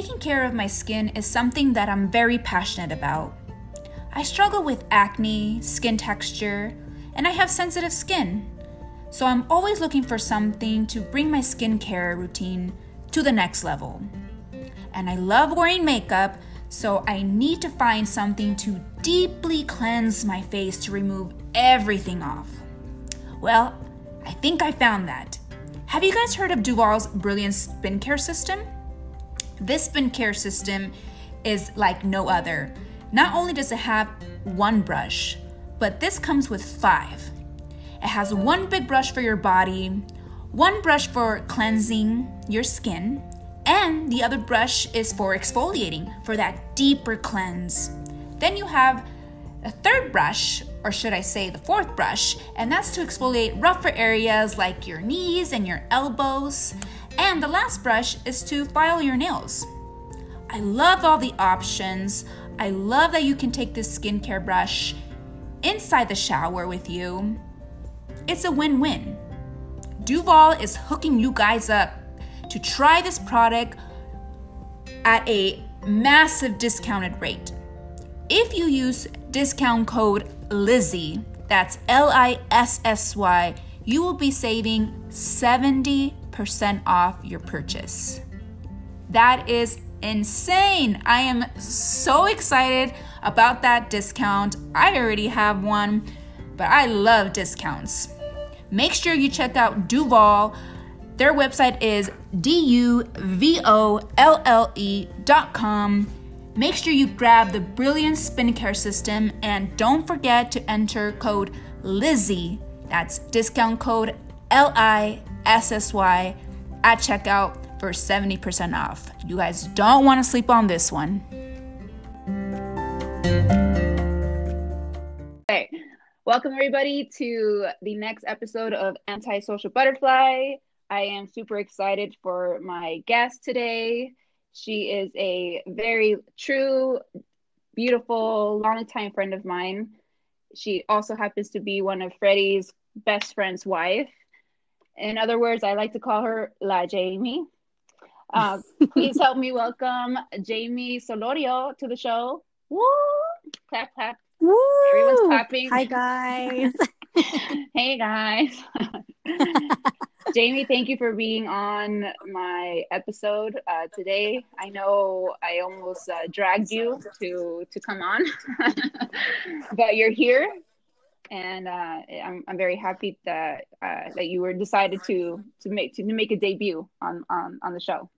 taking care of my skin is something that I'm very passionate about. I struggle with acne, skin texture, and I have sensitive skin. So I'm always looking for something to bring my skincare routine to the next level. And I love wearing makeup, so I need to find something to deeply cleanse my face to remove everything off. Well, I think I found that. Have you guys heard of Duvolle's Brilliant Spin Care System? This spin care system is like no other. Not only does it have one brush, but this comes with five. It has one big brush for your body, one brush for cleansing your skin, and the other brush is for exfoliating for that deeper cleanse. Then you have a third brush, or should I say the fourth brush, and that's to exfoliate rougher areas like your knees and your elbows. And the last brush is to file your nails. I love all the options. I love that you can take this skincare brush inside the shower with you. It's a win win. Duvolle is hooking you guys up to try this product at a massive discounted rate. If you use discount code Lissy, that's L I S S Y, you will be saving 70% off your purchase. That is insane. I am so excited about that discount. I already have one, but I love discounts. Make sure you check out Duvolle. Their website is D U V O L L E dot com Make sure you grab the Brilliant Skincare System and don't forget to enter code Lissy. That's discount code L I S S Y at checkout for 70% off. You guys don't want to sleep on this one. Hey, welcome everybody to the next episode of Antisocial Butterfly. I am super excited for my guest today. She is a very true, beautiful, longtime friend of mine. She also happens to be one of Freddie's best friend's wife. In other words, I like to call her La Jaimy. Uh, please help me welcome Jaimy Solorio to the show. Woo! Clap, clap. Woo! Everyone's clapping. Hi, guys. hey, guys. Jaimy, thank you for being on my episode uh, today. I know I almost uh, dragged you to to come on, but you're here, and uh, I'm I'm very happy that uh, that you were decided to to make to, to make a debut on on on the show.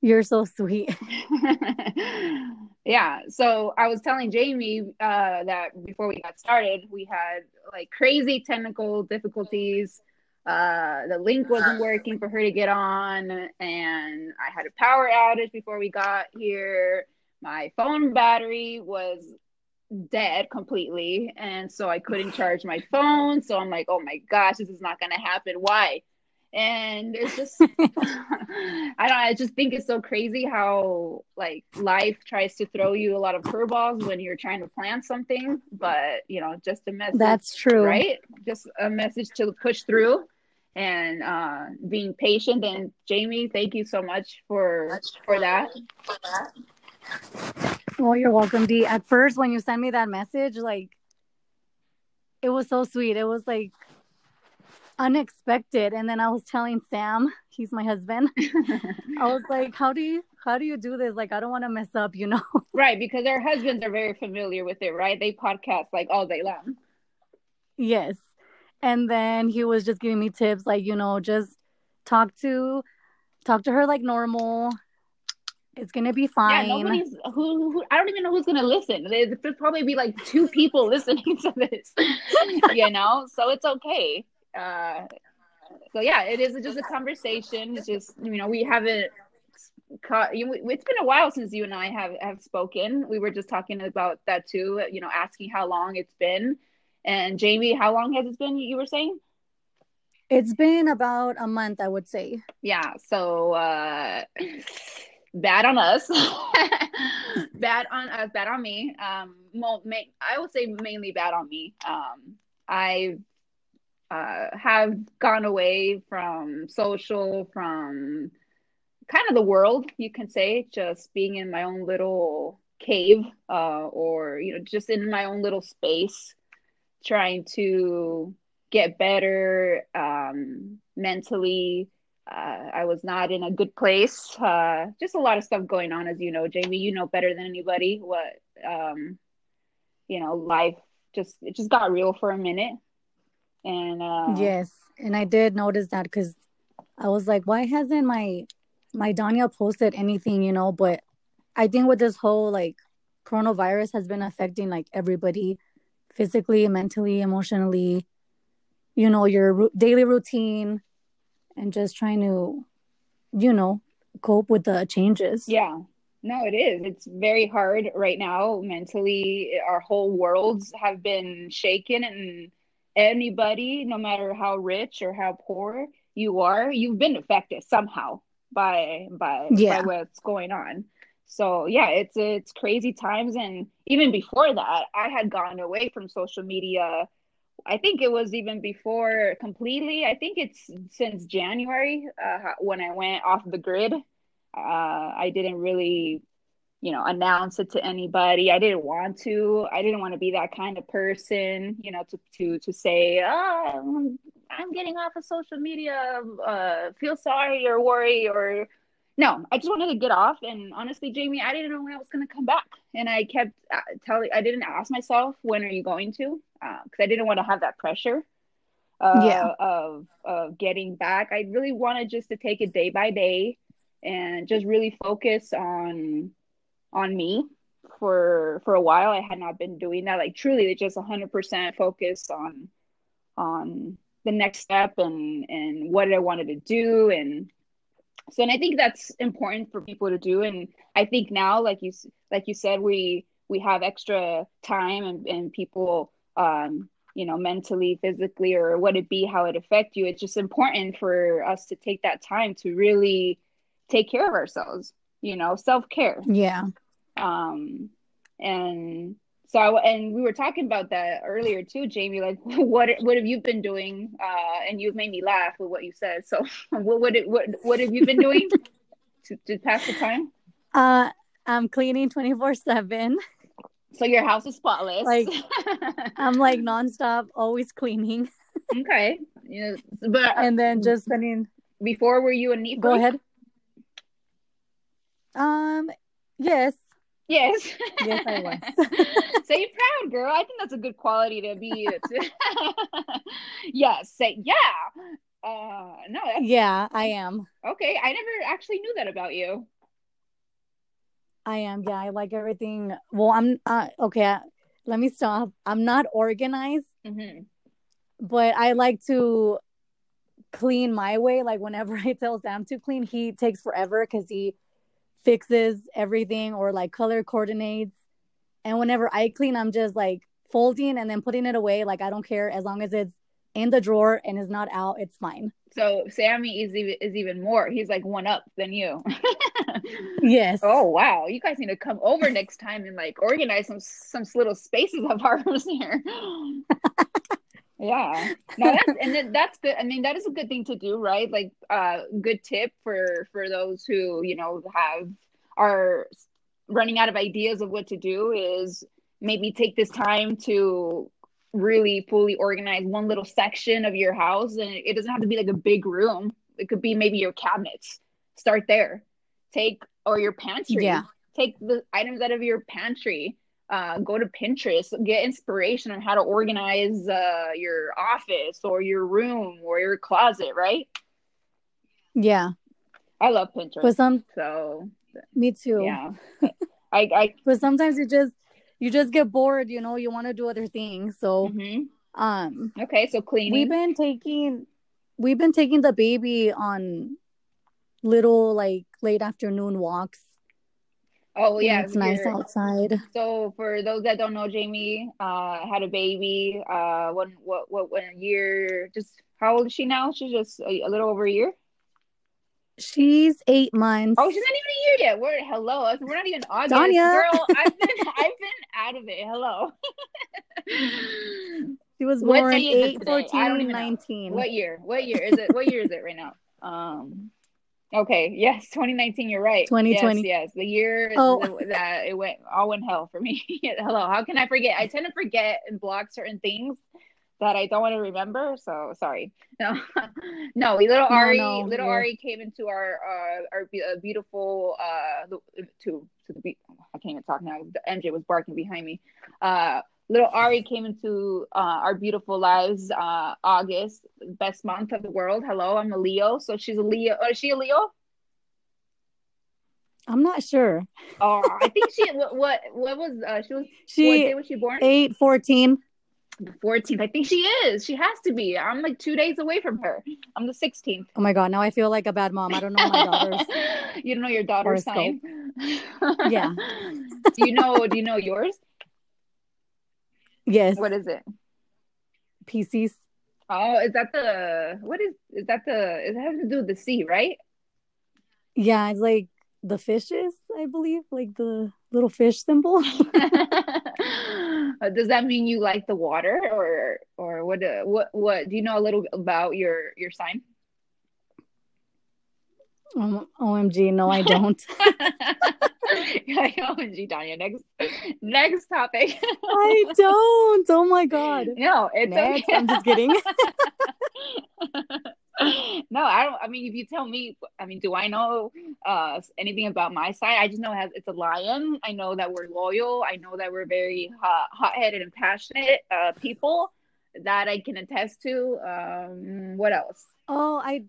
You're so sweet. yeah. So I was telling Jaimy uh, that before we got started, we had like crazy technical difficulties uh, the link wasn't working for her to get on, and I had a power outage before we got here. My phone battery was dead completely, and so I couldn't charge my phone. So I'm like, oh my gosh, this is not gonna happen. Why? And it's just, I don't. I just think it's so crazy how like life tries to throw you a lot of curveballs when you're trying to plan something. But you know, just a message. That's true, right? Just a message to push through and uh, being patient. And Jaimy, thank you so much for for that. Well, you're welcome, Dee. At first, when you sent me that message, like it was so sweet. It was like unexpected. And then I was telling Sam, he's my husband. I was like, "How do you how do you do this? Like, I don't want to mess up, you know?" Right, because our husbands are very familiar with it, right? They podcast like all day long. Yes and then he was just giving me tips like you know just talk to talk to her like normal it's gonna be fine. Yeah, nobody's who, who, I don't even know who's gonna listen. There's probably be like two people listening to this, you know. So it's okay. Uh, so yeah, it is just a conversation. It's just you know we haven't. Caught, you, it's been a while since you and I have have spoken. We were just talking about that too. You know, asking how long it's been, and Jaimy, how long has it been? You were saying? It's been about a month, I would say. Yeah. So uh, bad on us. bad on us. Bad on me. Um, well, I would say mainly bad on me. Um, I uh, have gone away from social, from kind of the world, you can say, just being in my own little cave, uh, or you know, just in my own little space, trying to get better um, mentally. Uh, I was not in a good place. Uh, just a lot of stuff going on, as you know, Jaimy. You know better than anybody what um, you know. Life just it just got real for a minute, and uh, yes, and I did notice that because I was like, why hasn't my my Danya posted anything, you know? But I think with this whole like coronavirus has been affecting like everybody physically, mentally, emotionally, you know, your r- daily routine and just trying to, you know, cope with the changes. Yeah. No, it is. It's very hard right now mentally. Our whole worlds have been shaken and anybody, no matter how rich or how poor you are, you've been affected somehow by by, yeah. by what's going on. So yeah, it's it's crazy times and even before that, I had gone away from social media I think it was even before completely. I think it's since January uh, when I went off the grid. Uh, I didn't really, you know, announce it to anybody. I didn't want to. I didn't want to be that kind of person, you know, to to to say, oh, I'm getting off of social media. Uh, feel sorry or worry or no. I just wanted to get off. And honestly, Jaimy, I didn't know when I was going to come back, and I kept uh, telling. I didn't ask myself when are you going to because uh, I didn't want to have that pressure uh, yeah. of of getting back. I really wanted just to take it day by day and just really focus on on me for for a while. I had not been doing that. Like truly, just hundred percent focus on on the next step and and what I wanted to do and so and I think that's important for people to do and I think now like you like you said we we have extra time and, and people um, you know, mentally, physically, or would it be how it affect you? It's just important for us to take that time to really take care of ourselves, you know, self care. Yeah. Um, and so, I, and we were talking about that earlier too, Jaimy. Like, what what have you been doing? Uh, and you've made me laugh with what you said. So, what what what what have you been doing to, to pass the time? Uh, I'm cleaning twenty four seven. So your house is spotless. Like I'm like nonstop, always cleaning. okay. Yeah, but and then just spending. Before, were you a neat? Go ahead. Um. Yes. Yes. Yes, I was. say proud, girl. I think that's a good quality to be. yes. Say yeah. Uh. No. yeah, I am. Okay, I never actually knew that about you. I am. Yeah, I like everything. Well, I'm uh, okay. Let me stop. I'm not organized, mm-hmm. but I like to clean my way. Like whenever I tell Sam to clean, he takes forever because he fixes everything or like color coordinates. And whenever I clean, I'm just like folding and then putting it away. Like I don't care as long as it's in the drawer and is not out. It's fine. So Sammy is even is even more. He's like one up than you. yes. Oh wow, you guys need to come over next time and like organize some some little spaces of ours here. yeah. No, that's and then that's good. I mean, that is a good thing to do, right? Like, uh, good tip for for those who you know have are running out of ideas of what to do is maybe take this time to really fully organize one little section of your house and it doesn't have to be like a big room. It could be maybe your cabinets. Start there. Take or your pantry. Yeah. Take the items out of your pantry. Uh, go to pinterest. Get inspiration on how to organize uh, your office or your room or your closet right? Yeah. I love pinterest. But some so me too. yeah. I i but sometimes it just you just get bored, you know, you want to do other things. So mm-hmm. um okay, so cleaning. We've been taking we've been taking the baby on little like late afternoon walks. Oh yeah, it's nice outside. So for those that don't know, Jaimy uh had a baby. Uh, when what what what what year? Just how old is she now? She's just a, a little over a year. She's eight months. Oh, she's not even a year yet. We're hello. We're not even August. Danya. Girl, I've been I've been out of it. Hello. she was born 8, 14, 19. Know. What year? What year is it? What year is it right now? Um Okay. Yes, 2019. You're right. 2020. Yes, yes. The year oh. that it went all went hell for me. Hello. How can I forget? I tend to forget and block certain things that I don't want to remember. So sorry. No, no. Little Ari, no, little yeah. Ari came into our uh, our uh, beautiful uh to to the I can't even talk now. The MJ was barking behind me. Uh, little Ari came into uh, our beautiful lives uh, August, best month of the world. Hello, I'm a Leo, so she's a Leo. Uh, is she a Leo? I'm not sure. Oh, I think she. what, what? What was uh, she was? She. What day was she born? Eight fourteen. The 14th. I think she is. She has to be. I'm like two days away from her. I'm the 16th. Oh my god! Now I feel like a bad mom. I don't know my daughter's. you don't know your daughter's horoscope. sign. yeah. do you know? Do you know yours? Yes. What is it? Pisces. Oh, is that the what is is that the is it has to do with the sea, right? Yeah, it's like the fishes, I believe, like the little fish symbol. Does that mean you like the water, or or what? Uh, what what? Do you know a little about your your sign? Um, OMG, no, I don't. OMG, Danya. Next, next topic. I don't. Oh my god. No, it's next. Okay. I'm just kidding. no, I don't. I mean, if you tell me, I mean, do I know uh, anything about my side? I just know it has, it's a lion. I know that we're loyal. I know that we're very hot, hot-headed and passionate uh, people. That I can attest to. Um, what else? Oh, I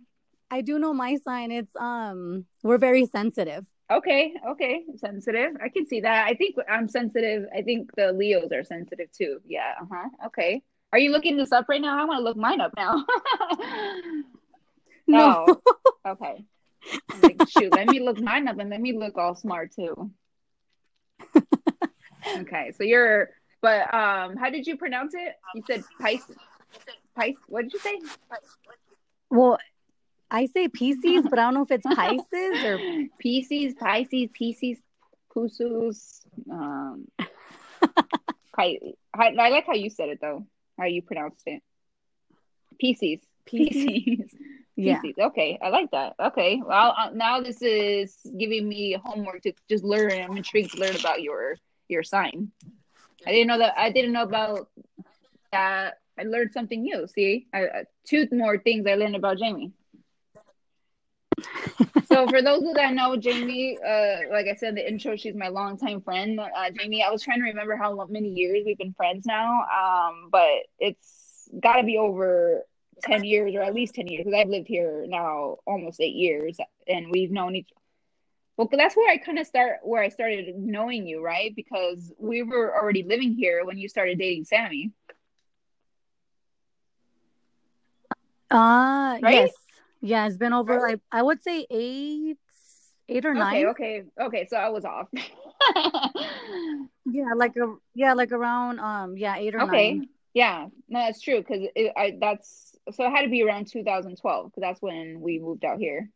I do know my sign. It's um we're very sensitive. Okay, okay, sensitive. I can see that. I think I'm sensitive. I think the Leos are sensitive too. Yeah. Uh-huh. Okay. Are you looking this up right now? I want to look mine up now. no. Oh, okay. Like, shoot, let me look mine up and let me look all smart too. okay, so you're, but um, how did you pronounce it? You said Pisces. Pisces. What did you say? Well, I say Pisces, but I don't know if it's Pisces or Pisces, Pisces, Pisces, Pusus. Um, I, I like how you said it though, how you pronounced it. Pisces. Pisces. Yeah. Okay, I like that. Okay, well uh, now this is giving me homework to just learn. I'm intrigued to learn about your your sign. I didn't know that. I didn't know about that. I learned something new. See, I, uh, two more things I learned about Jaimy so for those who don't know Jaimy, uh, like I said in the intro, she's my longtime friend. Uh, Jaimy, I was trying to remember how many years we've been friends now, um, but it's got to be over ten years or at least ten years because I've lived here now almost eight years, and we've known each. Well, that's where I kind of start where I started knowing you, right? Because we were already living here when you started dating Sammy. Ah, uh, right? yes. Yeah, it's been over. I I would say eight, eight or nine. Okay, okay, okay. So I was off. yeah, like a yeah, like around um yeah eight or okay. nine. Yeah, no, that's true because I that's so it had to be around 2012 because that's when we moved out here.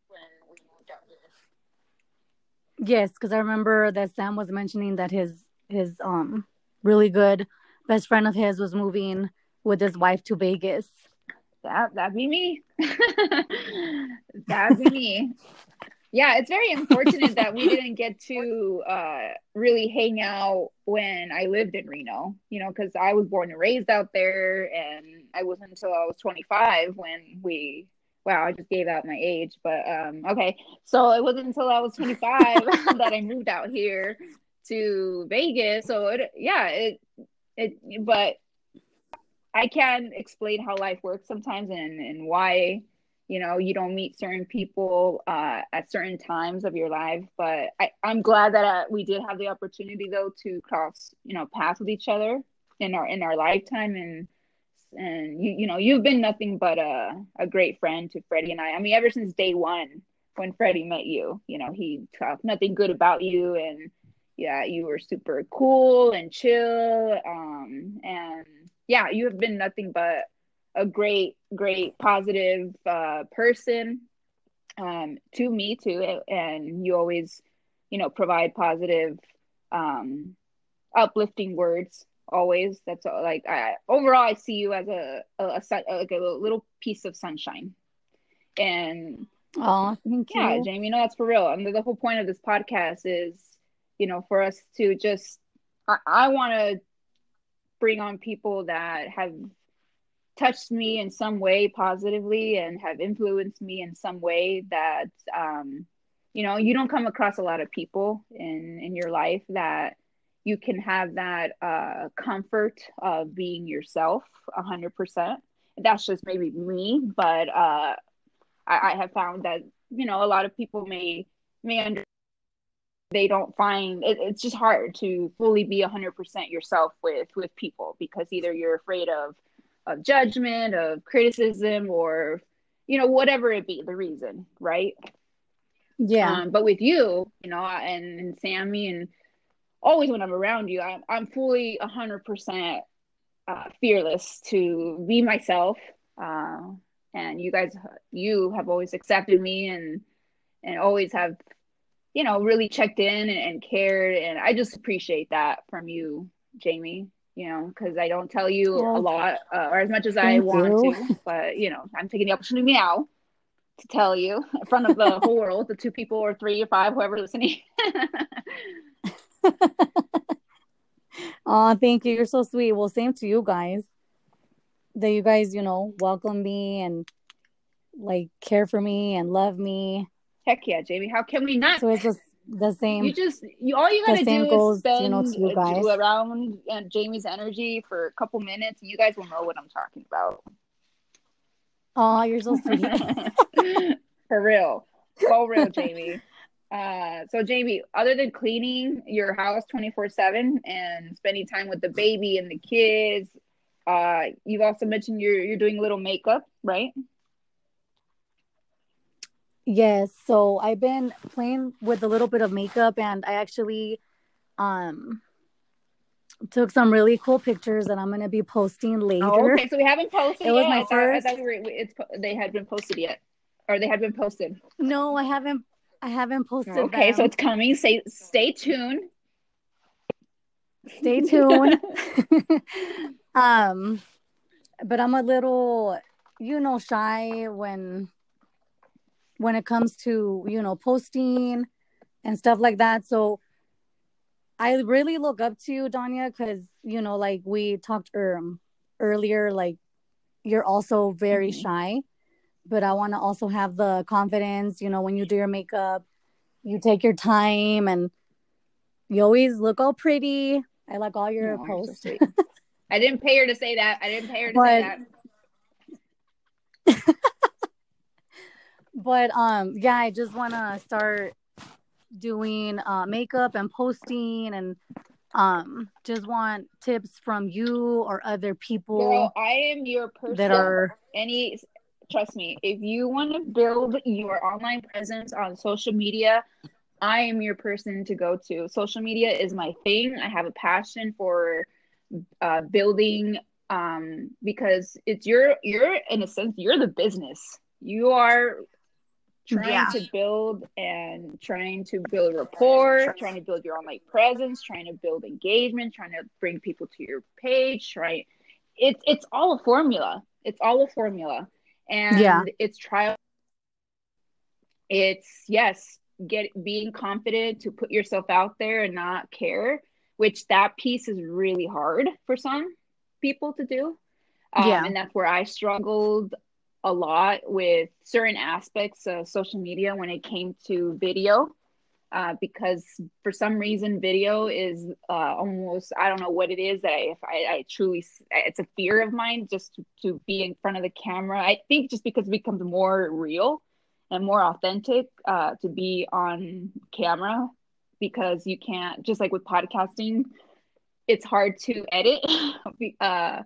Yes, because I remember that Sam was mentioning that his his um really good best friend of his was moving with his wife to Vegas that that'd be me. that'd be me. Yeah, it's very unfortunate that we didn't get to uh, really hang out when I lived in Reno, you know, because I was born and raised out there, and I wasn't until I was 25 when we. Wow, I just gave out my age, but um, okay. So it wasn't until I was 25 that I moved out here to Vegas. So it, yeah, it, it, but I can explain how life works sometimes and, and why, you know, you don't meet certain people uh, at certain times of your life. But I, I'm glad that uh, we did have the opportunity though to cross, you know, paths with each other in our in our lifetime and and you you know you've been nothing but a a great friend to Freddie and I. I mean, ever since day one when Freddie met you, you know, he talked nothing good about you and yeah, you were super cool and chill. Um, and yeah, you have been nothing but a great, great, positive uh, person um, to me too, and you always, you know, provide positive, um, uplifting words. Always, that's all, like I, overall, I see you as a, a, a like a little piece of sunshine, and Oh, thank you. Yeah, Jaimy, no, that's for real. And the whole point of this podcast is, you know, for us to just, I, I want to bring on people that have touched me in some way positively and have influenced me in some way that, um, you know, you don't come across a lot of people in in your life that you can have that uh, comfort of being yourself a hundred percent. That's just maybe me, but uh, I, I have found that you know a lot of people may may under they don't find it, it's just hard to fully be 100% yourself with with people because either you're afraid of of judgment of criticism or you know whatever it be the reason right? Yeah. Um, but with you you know and, and sammy and always when i'm around you i'm, I'm fully 100% uh, fearless to be myself. Uh, and you guys you have always accepted me and and always have you know really checked in and, and cared. And i just appreciate that from you jaimy you know because i don't tell you well, a lot uh, or as much as i want you. to but you know i'm taking the opportunity now to tell you in front of the whole world the two people or three or five whoever listening oh thank you you're so sweet well same to you guys that you guys, you know, welcome me and like care for me and love me. Heck yeah, Jaimy. How can we not? So it's just the same. You just you all you gotta do goes, is spend you know, to you guys. around and Jaimy's energy for a couple minutes. And you guys will know what I'm talking about. Oh, you're so sweet. for real. For real, Jaimy. Uh, so Jaimy, other than cleaning your house 24 seven and spending time with the baby and the kids, uh, you've also mentioned you're you're doing a little makeup, right? Yes. So I've been playing with a little bit of makeup, and I actually um took some really cool pictures that I'm gonna be posting later. Oh, okay, so we haven't posted. It was my I first. Thought, I thought we were, it's they had been posted yet, or they had been posted. No, I haven't. I haven't posted. Okay, them. so it's coming. Stay stay tuned. Stay tuned. Um, but I'm a little, you know, shy when when it comes to you know posting and stuff like that. So I really look up to you, Danya, because you know, like we talked um, earlier, like you're also very mm-hmm. shy, but I want to also have the confidence. You know, when you do your makeup, you take your time and you always look all pretty. I like all your oh, posts. So I didn't pay her to say that. I didn't pay her to but, say that. but um yeah, I just want to start doing uh makeup and posting and um just want tips from you or other people Girl, i am your person that are any trust me if you want to build your online presence on social media i am your person to go to. Social media is my thing. I have a passion for uh, building um, because it's your you're in a sense you're the business. You are trying yeah. to build and trying to build rapport trying to build your online presence trying to build engagement trying to bring people to your page right it's it's all a formula it's all a formula and yeah. it's trial it's yes get being confident to put yourself out there and not care which that piece is really hard for some people to do. Um, yeah. And that's where I struggled a lot with certain aspects of social media when it came to video. Uh, because for some reason, video is uh, almost, I don't know what it is that I, I, I truly, it's a fear of mine just to, to be in front of the camera. I think just because it becomes more real and more authentic uh, to be on camera because you can't just like with podcasting it's hard to edit uh,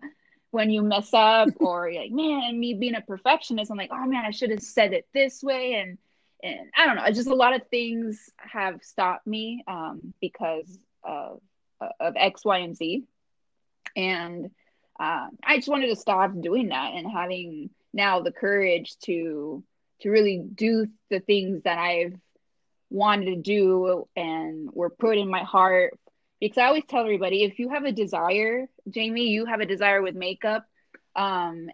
when you mess up or like man me being a perfectionist i'm like oh man i should have said it this way. And and i don't know just a lot of things have stopped me um, because of of x y and z. And uh, i just wanted to stop doing that and having now the courage to to really do the things that i've wanted to do and were put in my heart because I always tell everybody if you have a desire, Jaimy, you have a desire with makeup, um,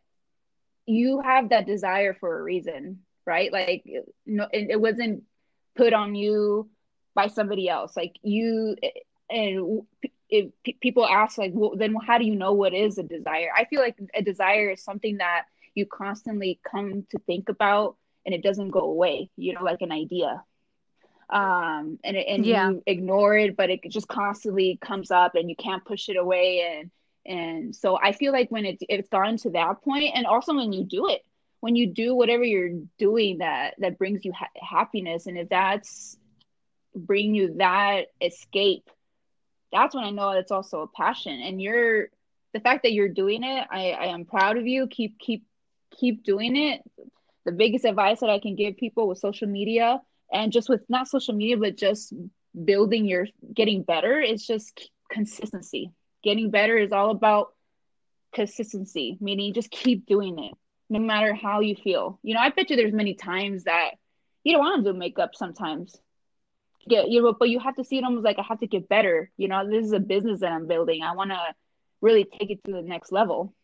you have that desire for a reason. right? Like no, it, it wasn't put on you by somebody else. Like you and if people ask like well, then how do you know what is a desire i feel like a desire is something that you constantly come to think about and it doesn't go away you know like an idea um and and yeah. you ignore it but it just constantly comes up and you can't push it away. And and so i feel like when it, it's gotten to that point and also when you do it when you do whatever you're doing that that brings you ha- happiness. And if that's bring you that escape that's when i know it's also a passion. And you're the fact that you're doing it i i am proud of you. Keep keep keep doing it. The biggest advice that i can give people with social media and just with not social media but just building your getting better it's just consistency. Getting better is all about consistency meaning just keep doing it no matter how you feel. You know i bet you there's many times that you don't want to do makeup sometimes. Get you know but you have to see it almost like i have to get better. You know this is a business that i'm building. I want to really take it to the next level.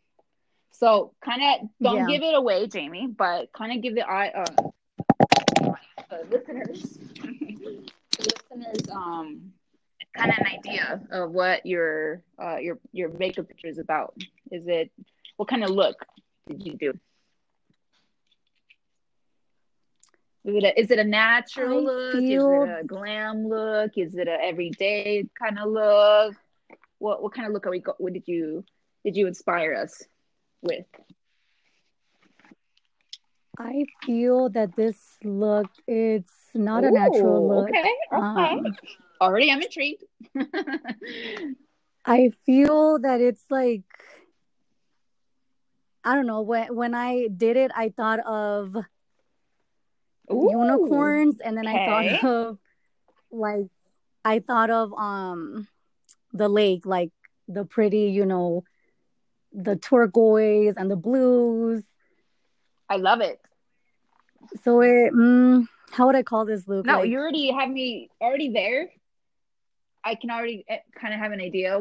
So kind of don't yeah. give it away jaimy but kind of give the eye uh, uh, listeners. Listeners um kind of an idea of what your uh your your makeup picture is about. Is it what kind of look did you do? Is it a, is it a natural I look? Feel... is it a glam look? Is it a everyday kind of look? What what kind of look are we go- what did you did you inspire us with I feel that this look it's not Ooh, a natural look. Okay, okay. Um, Already, I'm intrigued. I feel that it's like I don't know when when I did it, I thought of Ooh, unicorns, and then okay. I thought of like I thought of um the lake, like the pretty, you know, the turquoise and the blues. I love it. So it, mm, how would I call this, Luke? No, like, you already have me already there. I can already eh, kind of have an idea,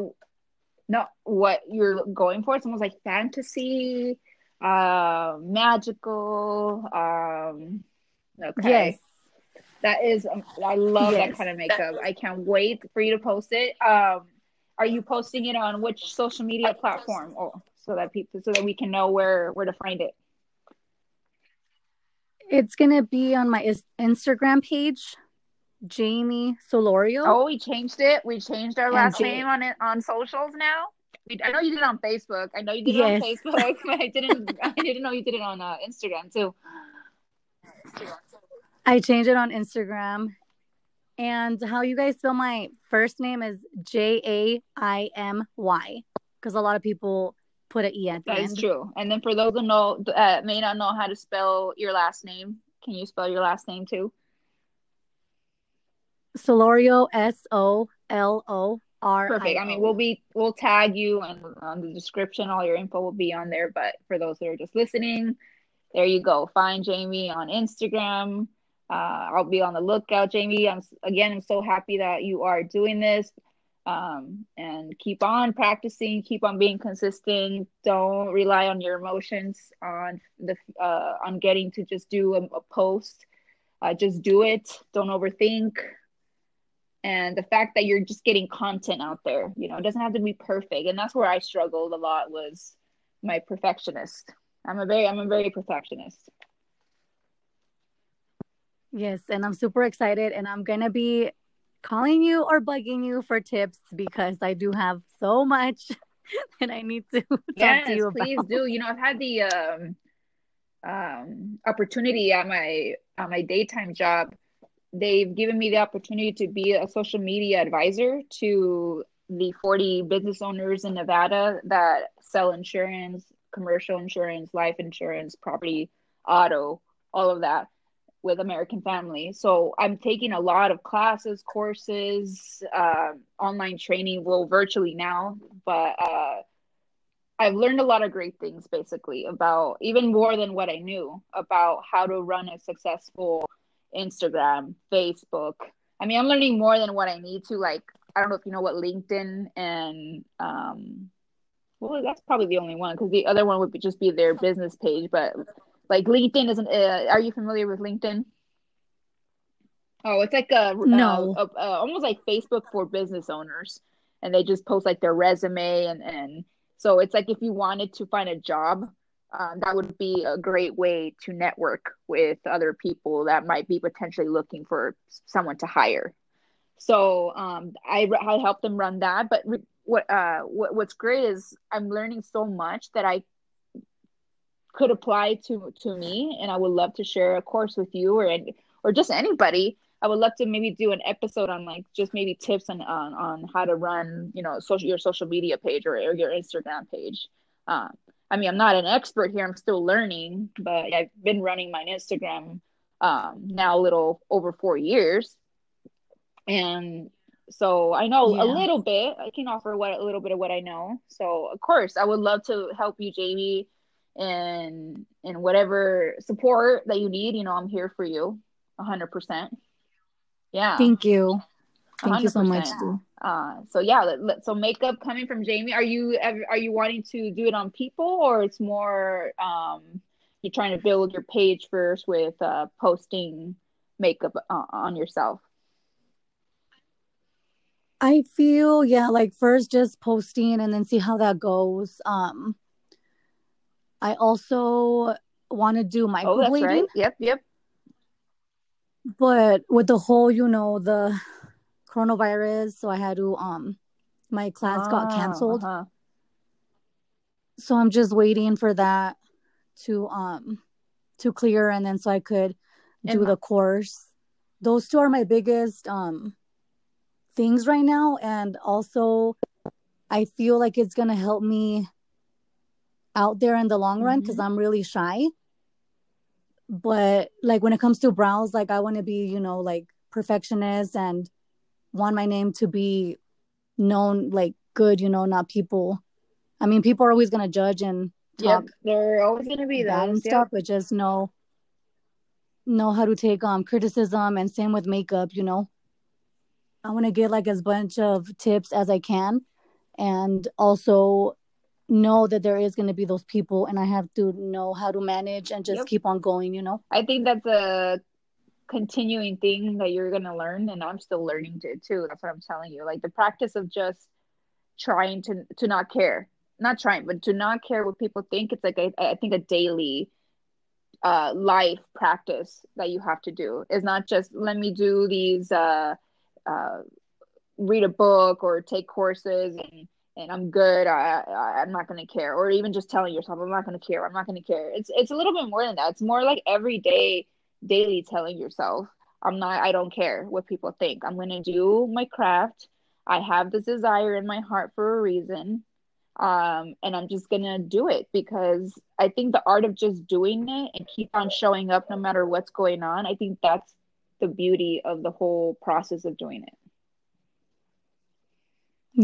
not what you're going for. It's almost like fantasy, uh, magical. Um, okay. Yes. That is, um, I love yes. that kind of makeup. I can't wait for you to post it. Um, are you posting it on which social media platform, oh, so that people, so that we can know where where to find it? It's gonna be on my Instagram page, Jaimy Solorio. Oh, we changed it. We changed our last name on it on socials now. I know you did it on Facebook. I know you did yes. it on Facebook. But I didn't. I didn't know you did it on uh, Instagram too. I changed it on Instagram, and how you guys spell my first name is J A I M Y because a lot of people put an E at the that end. That is true. And then for those who know uh, may not know how to spell your last name, can you spell your last name too? Solorio S O L O R. Perfect. I mean, we'll be we'll tag you and on the description. All your info will be on there. But for those that are just listening, there you go. Find Jaimy on Instagram. Uh, I'll be on the lookout, Jamie. I'm again. I'm so happy that you are doing this um, and keep on practicing keep on being consistent. Don't rely on your emotions on the uh, on getting to just do a, a post. Uh, just do it. Don't overthink. And the fact that you're just getting content out there you know it doesn't have to be perfect. And that's where i struggled a lot was my perfectionist. I'm a very i'm a very perfectionist. Yes and i'm super excited and i'm gonna be calling you or bugging you for tips because I do have so much that I need to talk yes, to you about. Please do. You know, I've had the um, um, opportunity at my at my daytime job. They've given me the opportunity to be a social media advisor to the 40 business owners in Nevada that sell insurance, commercial insurance, life insurance, property, auto, all of that with American Family. So I'm taking a lot of classes, courses, uh, online training, well, virtually now, but uh, I've learned a lot of great things basically about even more than what I knew about how to run a successful Instagram, Facebook. I mean, I'm learning more than what I need to. Like, I don't know if you know what LinkedIn and um, well, that's probably the only one because the other one would be just be their business page, but like LinkedIn isn't. Uh, are you familiar with LinkedIn? Oh, it's like a no, uh, a, a, almost like Facebook for business owners, and they just post like their resume and and so it's like if you wanted to find a job, um, that would be a great way to network with other people that might be potentially looking for someone to hire. So um, I I help them run that, but re- what uh what, what's great is I'm learning so much that I could apply to to me, and I would love to share a course with you or or just anybody I would love to maybe do an episode on like just maybe tips on on, on how to run, you know, social your social media page or, or your Instagram page. Um, I mean, I'm not an expert here; I'm still learning, but I've been running my Instagram um, now a little over four years, and so I know yeah. a little bit. I can offer what a little bit of what I know. So of course, I would love to help you, Jaimy, and and whatever support that you need. You know, I'm here for you, hundred percent. Yeah. Thank you. Thank 100%. you so much. Uh, so yeah, let, let, so makeup coming from Jaimy. Are you are you wanting to do it on people, or it's more um, you're trying to build your page first with uh, posting makeup uh, on yourself? I feel yeah, like first just posting and then see how that goes. Um, I also want to do microblading. Oh, right. Yep, yep but with the whole you know the coronavirus so i had to um my class got ah, canceled uh-huh. so i'm just waiting for that to um to clear and then so i could do and- the course those two are my biggest um things right now and also i feel like it's gonna help me out there in the long run because mm-hmm. i'm really shy. But like when it comes to brows like i want to be you know like perfectionist and want my name to be known like good you know not people. I mean people are always going to judge and talk yep, they're always going to be that and stuff but just know know how to take um criticism and same with makeup you know? I want to get like as bunch of tips as i can and also know that there is going to be those people and I have to know how to manage and just yep. keep on going, you know? I think that's a continuing thing that you're going to learn and I'm still learning it too. That's what I'm telling you. Like the practice of just trying to to not care. Not trying, but to not care what people think. It's like a, I think a daily uh life practice that you have to do. is not just let me do these uh uh read a book or take courses and and I'm good. I, I am not gonna care, or even just telling yourself I'm not gonna care. I'm not gonna care. It's it's a little bit more than that. It's more like every day, daily telling yourself I'm not. I don't care what people think. I'm gonna do my craft. I have this desire in my heart for a reason, um, and I'm just gonna do it because I think the art of just doing it and keep on showing up no matter what's going on. I think that's the beauty of the whole process of doing it.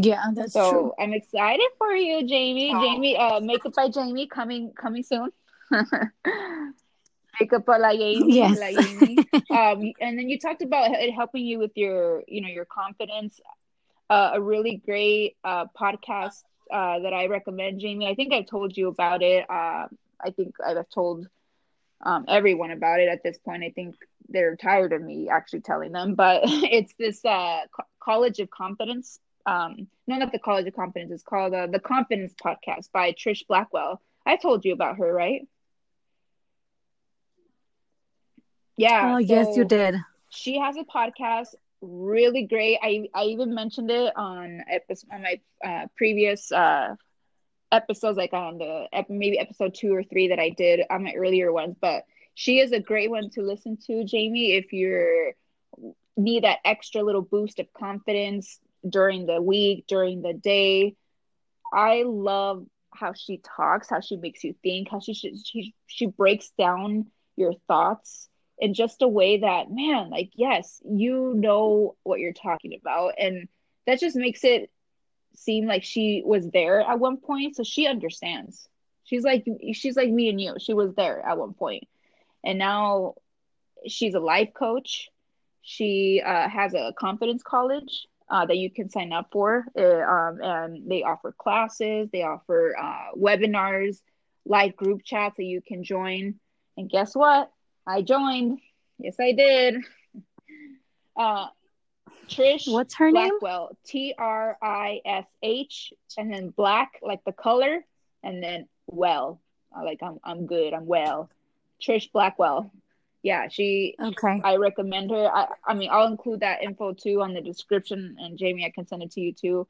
Yeah, that's so true. I'm excited for you, Jaimy. Oh. Jaimy, uh, makeup by Jaimy coming coming soon. makeup by Jaimy. Yes. La Jaimy. um, and then you talked about it helping you with your, you know, your confidence. Uh, a really great uh, podcast uh, that I recommend, Jaimy. I think I've told you about it. Uh, I think I've told um, everyone about it at this point. I think they're tired of me actually telling them, but it's this uh, College of Confidence um no not the college of confidence it's called uh, the confidence podcast by trish blackwell. I told you about her right? Yeah oh so yes you did. she has a podcast really great. I i even mentioned it on episode on my uh, previous uh episodes like on the maybe episode two or three that i did on my earlier ones but she is a great one to listen to jaimy if you're need that extra little boost of confidence during the week, during the day. I love how she talks, how she makes you think, how she she she breaks down your thoughts in just a way that man, like yes, you know what you're talking about and that just makes it seem like she was there at one point so she understands. She's like she's like me and you. She was there at one point. And now she's a life coach. She uh, has a confidence college uh, that you can sign up for. Uh, um, and they offer classes, they offer uh, webinars, live group chats that you can join. And guess what? I joined. Yes, I did. Uh, Trish. What's her Blackwell, name? T R I S H, and then black like the color, and then well, like I'm I'm good. I'm well. Trish Blackwell. Yeah, she. Okay. I recommend her. I I mean I'll include that info too on the description, and Jaimy, I can send it to you too.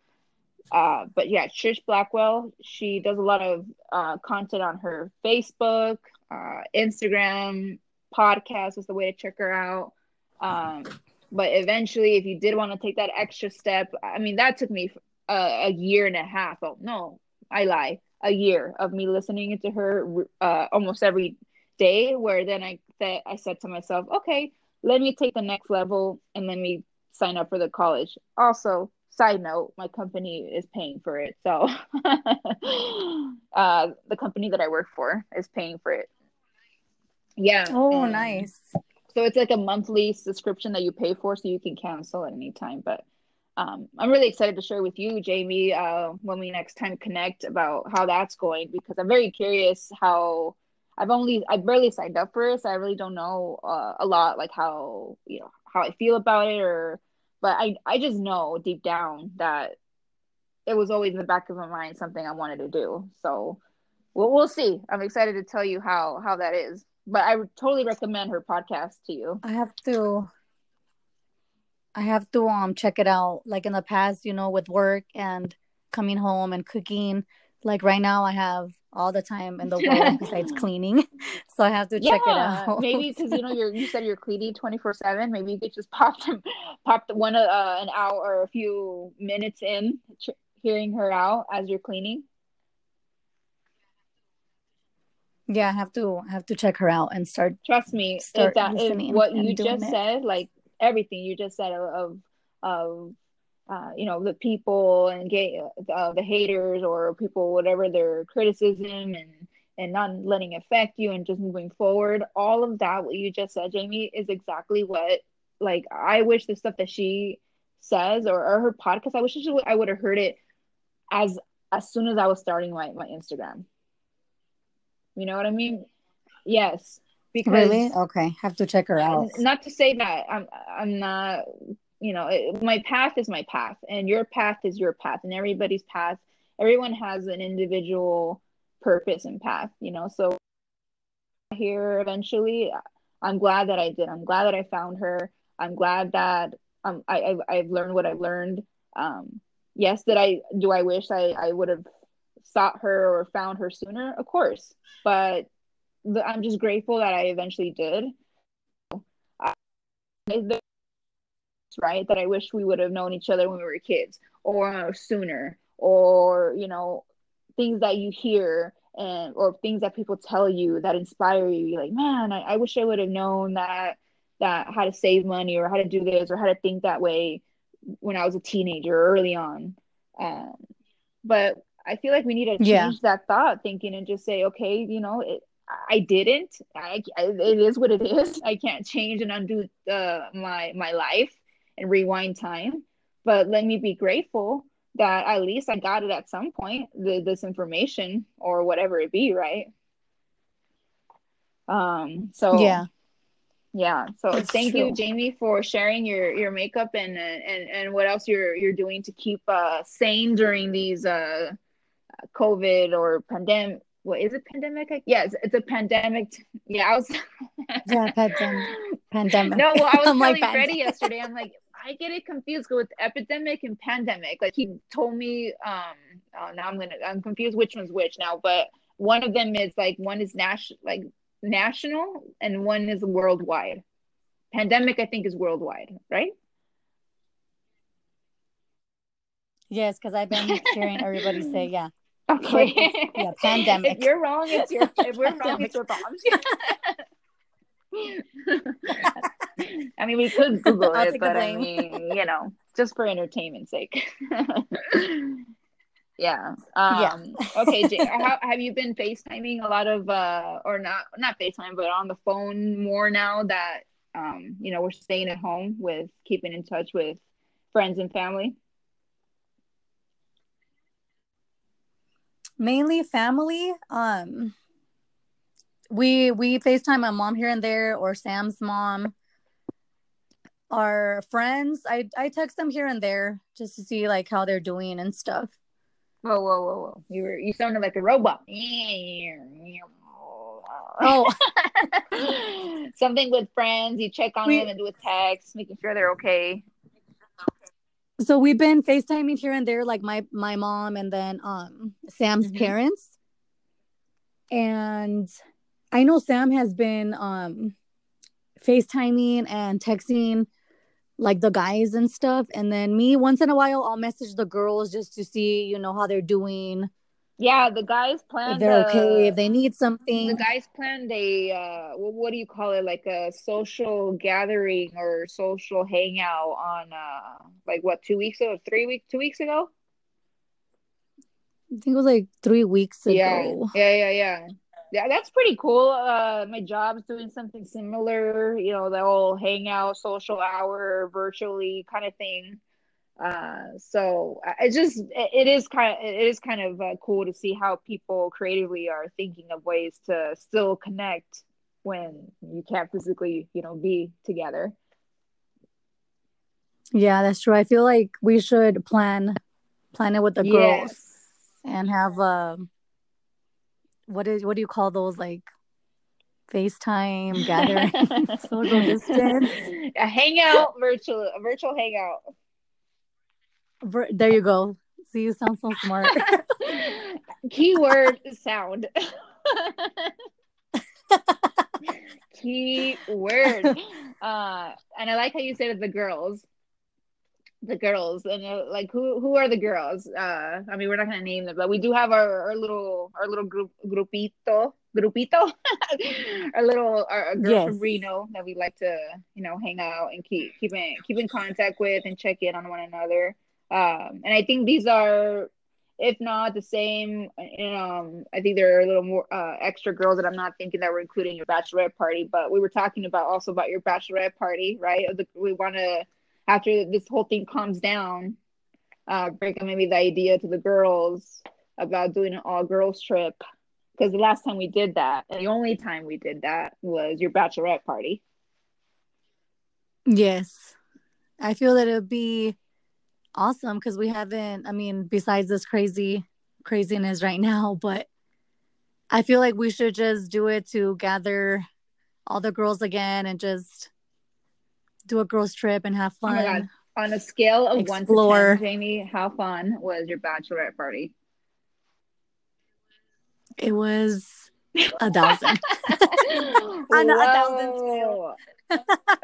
Uh, but yeah, Trish Blackwell. She does a lot of uh, content on her Facebook, uh, Instagram, podcast is the way to check her out. Um, but eventually, if you did want to take that extra step, I mean, that took me a, a year and a half. Oh no, I lie. A year of me listening to her uh, almost every day. Where then I th- I said to myself, okay, let me take the next level and let me sign up for the college. Also, side note, my company is paying for it. So uh, the company that I work for is paying for it. Yeah. Oh, nice. So it's like a monthly subscription that you pay for, so you can cancel at any time. But um, I'm really excited to share with you, Jaimy, uh, when we next time connect about how that's going because I'm very curious how. I've only I barely signed up for it, so I really don't know uh, a lot like how you know how I feel about it or but I I just know deep down that it was always in the back of my mind something I wanted to do. So we'll we'll see. I'm excited to tell you how how that is but I would totally recommend her podcast to you. I have to I have to um check it out. Like in the past, you know, with work and coming home and cooking. Like right now I have all the time in the world besides cleaning. So I have to yeah, check it out. maybe because you know you're you said you're cleaning twenty four seven. Maybe you could just pop them, pop one uh, an hour or a few minutes in, hearing her out as you're cleaning. Yeah, I have to have to check her out and start. Trust me, start that what you just it. said, like everything you just said of of uh, you know the people and gay, uh, the haters or people whatever their criticism and and not letting affect you and just moving forward. All of that what you just said, Jaimy, is exactly what like I wish the stuff that she says or, or her podcast. I wish she, I would have heard it as as soon as I was starting my my Instagram you know what I mean? Yes. Because really? Okay. Have to check her out. Not to say that I'm I'm not you know, it, my path is my path and your path is your path and everybody's path everyone has an individual purpose and path, you know. So here eventually I'm glad that I did. I'm glad that I found her. I'm glad that um I I've, I've learned what I've learned. Um yes, that I do I wish I I would have sought her or found her sooner, of course. But the, I'm just grateful that I eventually did. I, right that I wish we would have known each other when we were kids or sooner or you know things that you hear and or things that people tell you that inspire you You're like man I, I wish I would have known that that how to save money or how to do this or how to think that way when I was a teenager early on um, but I feel like we need to change yeah. that thought thinking and just say, okay, you know, it, I didn't. I, it is what it is. I can't change and undo uh, my my life and rewind time. But let me be grateful that at least I got it at some point. The, this information or whatever it be, right? Um. So yeah, yeah. So That's thank true. you, Jaimy, for sharing your your makeup and and and what else you're you're doing to keep uh sane during these uh COVID or pandemic. What is it? Pandemic? Yeah, it's, it's a pandemic. Yeah, I was. yeah, pandemic. Pandemic. No, well, I was telling like Freddie yesterday. I'm like, I get it confused with epidemic and pandemic. Like he told me. Um. Oh, now I'm gonna. I'm confused which one's which now. But one of them is like one is national, like national, and one is worldwide. Pandemic, I think, is worldwide, right? Yes, because I've been hearing everybody say, yeah. Okay. yeah, pandemic. If you're wrong, it's your. If we're wrong, it's your bombs. I mean, we could Google it, but I mean, you know, just for entertainment's sake. yeah. Um, yeah. okay. Jay, how, have you been FaceTiming a lot of, uh, or not, not FaceTime, but on the phone more now that, um, you know, we're staying at home with keeping in touch with friends and family? mainly family um we we FaceTime my mom here and there or Sam's mom. Our friends, I I text them here and there just to see like how they're doing and stuff. Whoa, whoa, whoa, whoa! You were you sounded like a robot. Oh, something with friends. You check on we, them and do a text, making sure they're okay. So we've been FaceTiming here and there, like my my mom and then um Sam's mm-hmm. parents. And I know Sam has been um FaceTiming and texting like the guys and stuff. And then me once in a while I'll message the girls just to see, you know, how they're doing yeah, the guys planned. they're uh, okay if they need something. The guys planned a uh, what do you call it? Like a social gathering or social hangout on uh, like what two weeks ago, three weeks, two weeks ago. I think it was like three weeks ago. Yeah, yeah, yeah, yeah. Yeah, that's pretty cool. Uh, my job's doing something similar. You know, the whole hangout, social hour, virtually kind of thing uh so it's just it is kind of it is kind of uh, cool to see how people creatively are thinking of ways to still connect when you can't physically you know be together yeah that's true i feel like we should plan plan it with the girls and have um what is what do you call those like FaceTime gathering, social distance, a hangout, virtual, a virtual hangout. There you go. See, you sound so smart. Keyword sound. Keyword. Uh, and I like how you said it the girls. The girls and uh, like who who are the girls? Uh, I mean we're not gonna name them, but we do have our, our little our little group grupito grupito, our little our, our girl yes. from Reno that we like to you know hang out and keep keep in keep in contact with and check in on one another. Um, and I think these are, if not the same, um, I think there are a little more uh, extra girls that I'm not thinking that we're including your bachelorette party. But we were talking about also about your bachelorette party, right? We want to after this whole thing calms down, uh, break up maybe the idea to the girls about doing an all girls trip because the last time we did that, the only time we did that was your bachelorette party. Yes, I feel that it would be awesome because we haven't i mean besides this crazy craziness right now but i feel like we should just do it to gather all the girls again and just do a girls trip and have oh fun oh on a scale of Explore. one to ten jaimy how fun was your bachelorette party it was a thousand on a thousand scale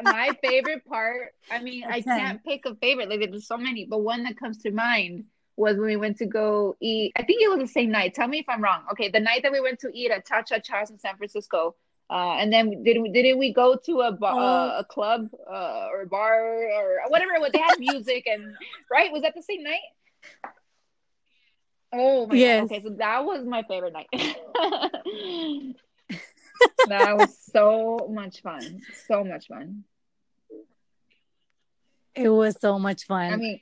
my favorite part, I mean, I can't pick a favorite. Like there's so many, but one that comes to mind was when we went to go eat. I think it was the same night. Tell me if I'm wrong. Okay, the night that we went to eat at Cha Cha Cha's in San Francisco. Uh, and then did we didn't we go to a bar, uh, a club uh, or a bar or whatever? What they had music and right? Was that the same night? Oh my yes. God. Okay, so that was my favorite night. that was so much fun. So much fun. It was so much fun. I mean,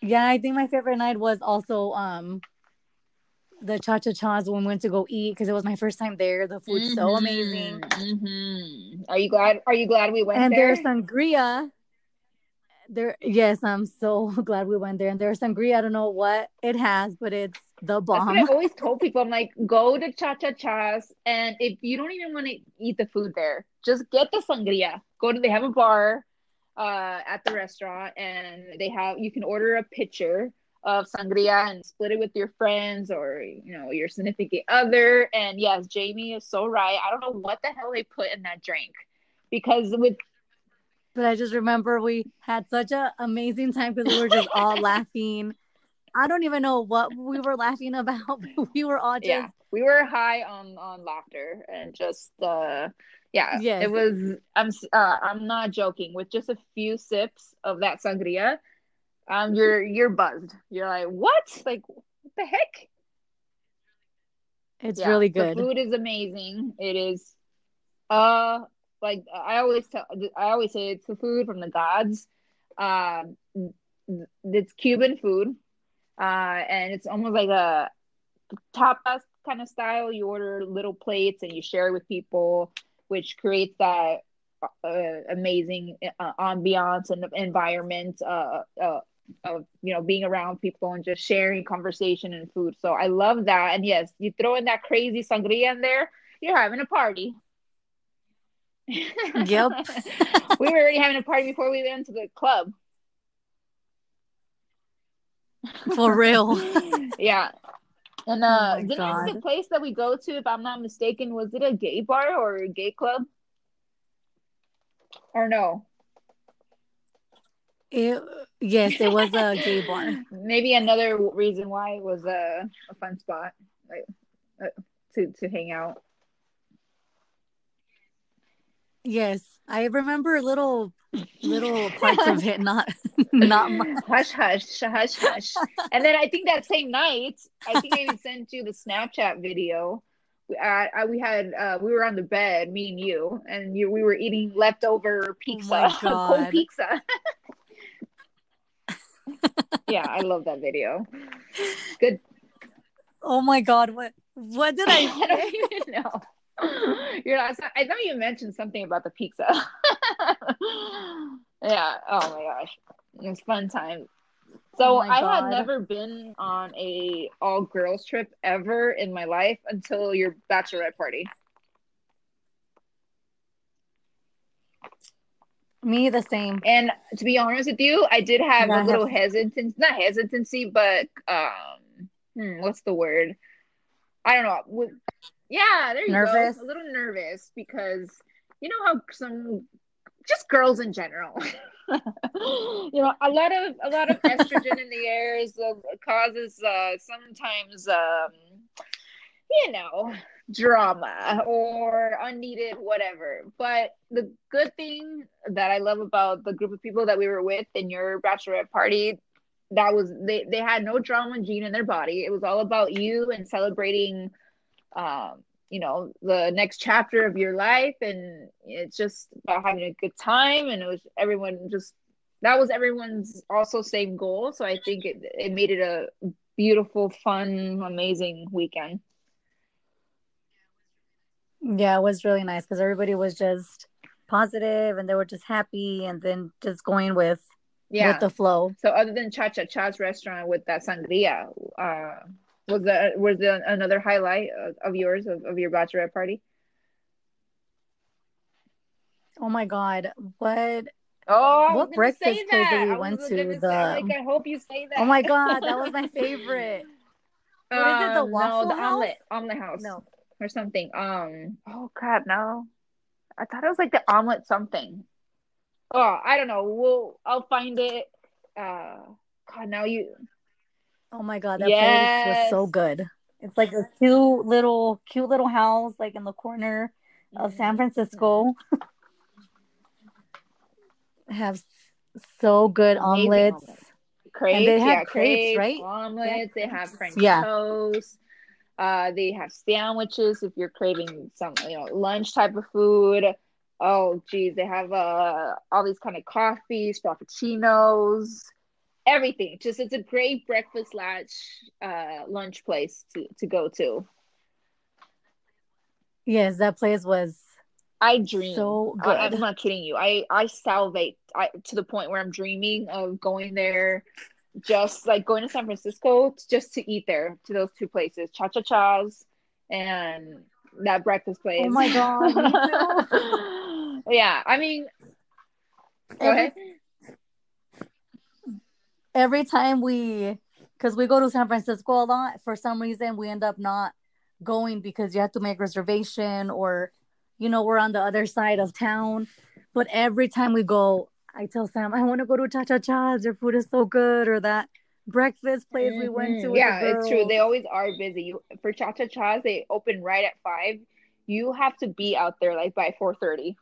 yeah, I think my favorite night was also um the cha cha chas when we went to go eat because it was my first time there. The food's mm-hmm, so amazing. Mm-hmm. Are you glad? Are you glad we went and there? there's sangria there yes i'm so glad we went there and there's sangria i don't know what it has but it's the bomb i always told people i'm like go to cha-cha-chas and if you don't even want to eat the food there just get the sangria go to they have a bar uh, at the restaurant and they have you can order a pitcher of sangria and split it with your friends or you know your significant other and yes jaimy is so right i don't know what the hell they put in that drink because with but I just remember we had such an amazing time because we were just all laughing. I don't even know what we were laughing about. we were all just yeah, we were high on on laughter and just uh yeah, yes. it was I'm uh, I'm not joking with just a few sips of that sangria um you're you're buzzed. You're like, "What? Like what the heck?" It's yeah, really good. The food is amazing. It is uh like I always tell, I always say it's the food from the gods. Um, it's Cuban food, uh, and it's almost like a tapas kind of style. You order little plates and you share with people, which creates that uh, amazing uh, ambiance and environment uh, uh, of you know being around people and just sharing conversation and food. So I love that. And yes, you throw in that crazy sangria in there, you're having a party. Yep. we were already having a party before we went to the club. For real. yeah. And Oh uh my didn't the place that we go to, if I'm not mistaken, was it a gay bar or a gay club? Or no? It, yes, it was a gay bar. Maybe another reason why it was a, a fun spot like, uh, to to hang out. Yes, I remember little little parts of it, not not much. hush hush hush hush and then i think that same night i think i even sent you the snapchat video we, uh, I- we had uh, we were on the bed me and you and you we were eating leftover pizza my cold pizza yeah i love that video. Good. Oh my god, what what did I i don't even know. You're not, i thought you mentioned something about the pizza. Yeah oh my gosh. It was fun time. So Oh I had never been on a all girls trip ever in my life until your bachelorette party. Me the same. And to be honest with you, I did have a little hesitancy, not hesitancy, but um, hmm, what's the word? I don't know. Yeah, there you Nervous? go. A little nervous because you know how some just girls in general. you know, a lot of a lot of estrogen in the air is, uh, causes uh, sometimes um, you know drama or unneeded whatever. But the good thing that I love about the group of people that we were with in your bachelorette party that was they they had no drama gene in their body. It was all about you and celebrating um you know the next chapter of your life and it's just about having a good time and it was everyone just that was everyone's also same goal so i think it, it made it a beautiful fun amazing weekend Yeah, it was really nice because everybody was just positive and they were just happy and then just going with yeah with the flow. so other than cha cha cha's restaurant with that sangria uh was that was there another highlight of, of yours of, of your bachelorette party Oh my god, what? oh What breakfast place that we I went to, say, the- like, i hope you say that Oh my god, that was my favorite. What is it, the Um, Waffle no, the House? omelet, omelet house, No, or something. Um, oh crap, no, I thought it was like the omelet something. Oh, I don't know. We'll, I'll find it. Uh, God, now you. oh my god, that place was so good. It's like a cute little, cute little house, like in the corner of San Francisco. Have so good Amazing omelets. omelet. Crepes, they have yeah, crepes, right? Omelets. They have crepes. French Yeah. toast. Uh, they have sandwiches if you're craving some, you know, lunch type of food. Oh, geez, they have uh all these kind of coffees, frappuccinos, everything. Just it's a great breakfast lunch uh lunch place to to go to. Yes, that place was I dream. So I, good. I'm not kidding you. I I salivate I, to the point where I'm dreaming of going there, just like going to San Francisco just to eat there to those two places, Cha Cha Cha's and that breakfast oh place. Oh my God, yeah, I mean, go Every- ahead. every time we because we go to San Francisco a lot, for some reason we end up not going because you have to make reservation or you know we're on the other side of town. But every time we go, I tell Sam I want to go to Cha Cha Cha's. Their food is so good, or that breakfast place we went to. Mhm. with Yeah, it's true. They always are busy. You, for Cha Cha Cha's, they open right at five. You have to be out there like by four thirty.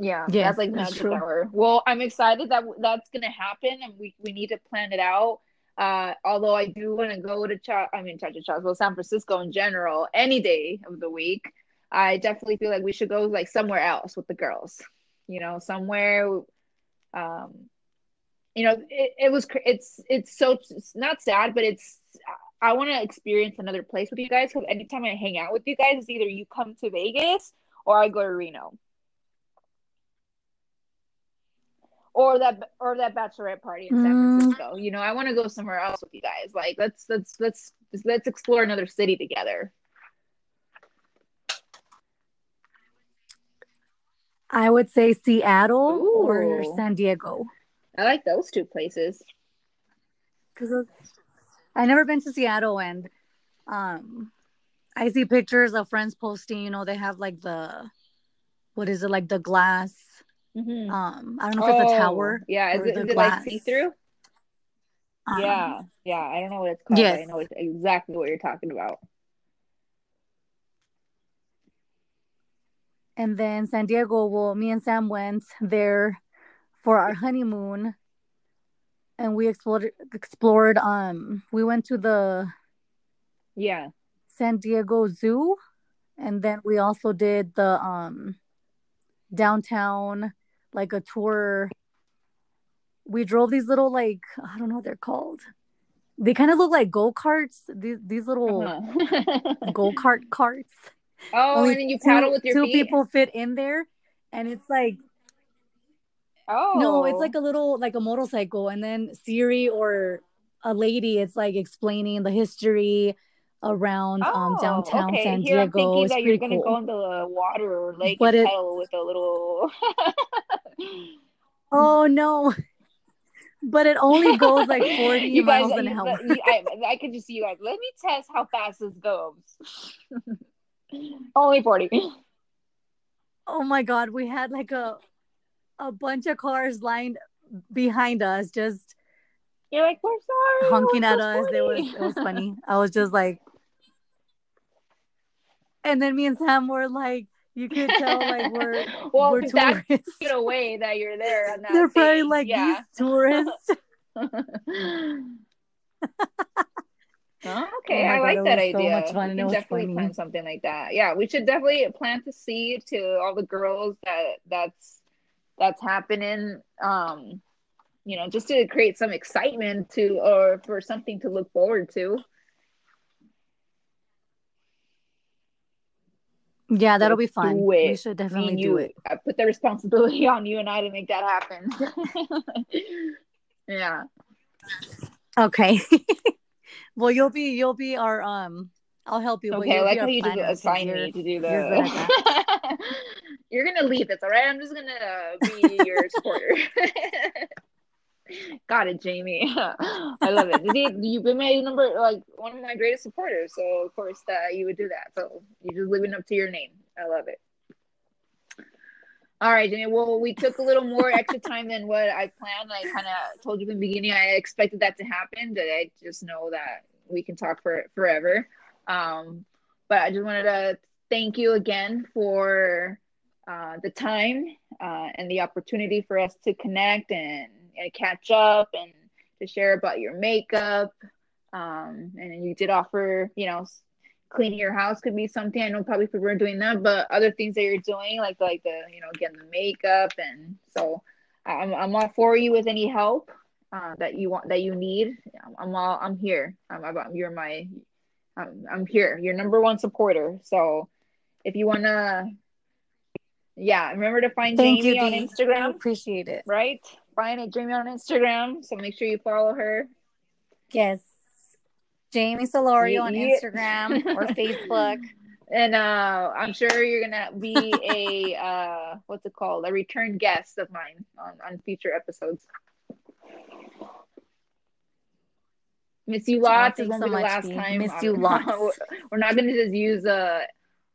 Yeah, Yes, that's like magic true. hour. Well, I'm excited that that's gonna happen, and we we need to plan it out. Uh, although I do want to go to Cha, I mean Cha Cha Cha's, well, San Francisco in general, any day of the week. I definitely feel like we should go like somewhere else with the girls. You know, somewhere. Um, you know, it, it was it's it's so it's not sad, but it's I want to experience another place with you guys because anytime I hang out with you guys, it's either you come to Vegas or I go to Reno. Or that or that bachelorette party in San mm. Francisco. You know, I want to go somewhere else with you guys. Like let's let's let's let's explore another city together. I would say Seattle Ooh. or San Diego. I like those two places. Because I never been to Seattle, and um, I see pictures of friends posting. You know, they have like the what is it like the glass? Mm-hmm. Um, I don't know if oh, it's a tower. Yeah, is it, is it like see through? Um, yeah, yeah. I don't know what it's called. Yes. I know exactly what you're talking about. And then San Diego, well, me and Sam went there for our honeymoon. And we explored explored um we went to the yeah. San Diego Zoo. And then we also did the um downtown like a tour. We drove these little like I don't know what they're called. They kind of look like go-karts these these little uh-huh. go-kart carts oh Only and then you paddle two, with your two feet. people fit in there and it's like Oh. No, it's like a little like a motorcycle and then Siri or a lady it's like explaining the history around um, oh, um downtown okay. San Diego. Here I'm thinking it's that you're gonna cool. go into the water or lake but and it, with a little Oh no. But it only goes like 40 you miles guys, an hour. I, I could just see you guys. Let me test how fast this goes. only 40. Oh my god, we had like a a bunch of cars lined behind us, just you're like, we're sorry, honking we're at us. It was it was funny. I was just like, and then me and Sam were like, you could tell like we're well, we're tourists. Get away that you're there. They're probably like yeah. these tourists. oh, okay, oh I God, like that idea. So much fun, we can definitely funny. plan something like that. Yeah, we should definitely plant the seed to all the girls that that's that's happening um you know just to create some excitement to or for something to look forward to. Yeah that'll be fun. We should definitely you, do it. I put the responsibility on you and i to make that happen. Yeah. Okay well you'll be you'll be our um I'll help you. Okay, I like how you just assign me to do the. You're gonna lead this, all right? I'm just gonna be your supporter. Got it, Jaimy. I love it. You've been my number, like one of my greatest supporters. So of course uh, you would do that. So you're just living up to your name. I love it. All right, Jaimy. Well, we took a little more extra time than what I planned. I kind of told you in the beginning I expected that to happen, but I just know that we can talk for forever. Um, but I just wanted to thank you again for uh, the time uh, and the opportunity for us to connect and, and, catch up and to share about your makeup. Um, and you did offer, you know, cleaning your house could be something. I know probably people were doing that, but other things that you're doing, like like the, you know, getting the makeup, and so I'm I'm all for you with any help uh, that you want that you need. I'm all I'm here. I'm, I'm you're my I'm, I'm here, your number one supporter. So if you want to, yeah, remember to find Thank Jaimy you, on Instagram. I appreciate it. Right? Find it, Jaimy on Instagram. So make sure you follow her. Yes. Jaimy Solorio on Instagram or Facebook. And uh, I'm sure you're gonna be a uh, what's it called? A return guest of mine on, on future episodes. Miss you lots. This won't so be the last time. Miss you lots. We're not going to just use a,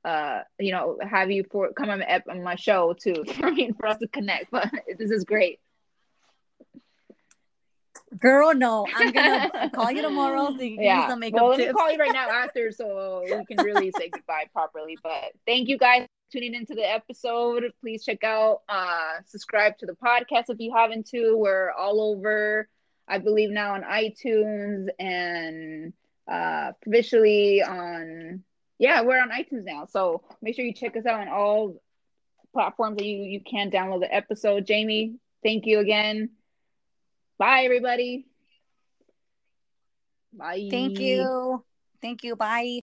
uh, uh, you know, have you for come on, on my show too. I mean, for us to connect. But this is great. Girl, no, I'm gonna call you tomorrow so you can yeah. some makeup well, let me call you right now after so we can really say goodbye properly. But thank you guys tuning into the episode. Please check out, uh, subscribe to the podcast if you haven't to. We're all over I believe now on iTunes and uh, officially on yeah, we're on iTunes now. So make sure you check us out on all platforms that you you can download the episode. Jaimy, thank you again. Bye everybody. Bye. Thank you. Thank you. Bye.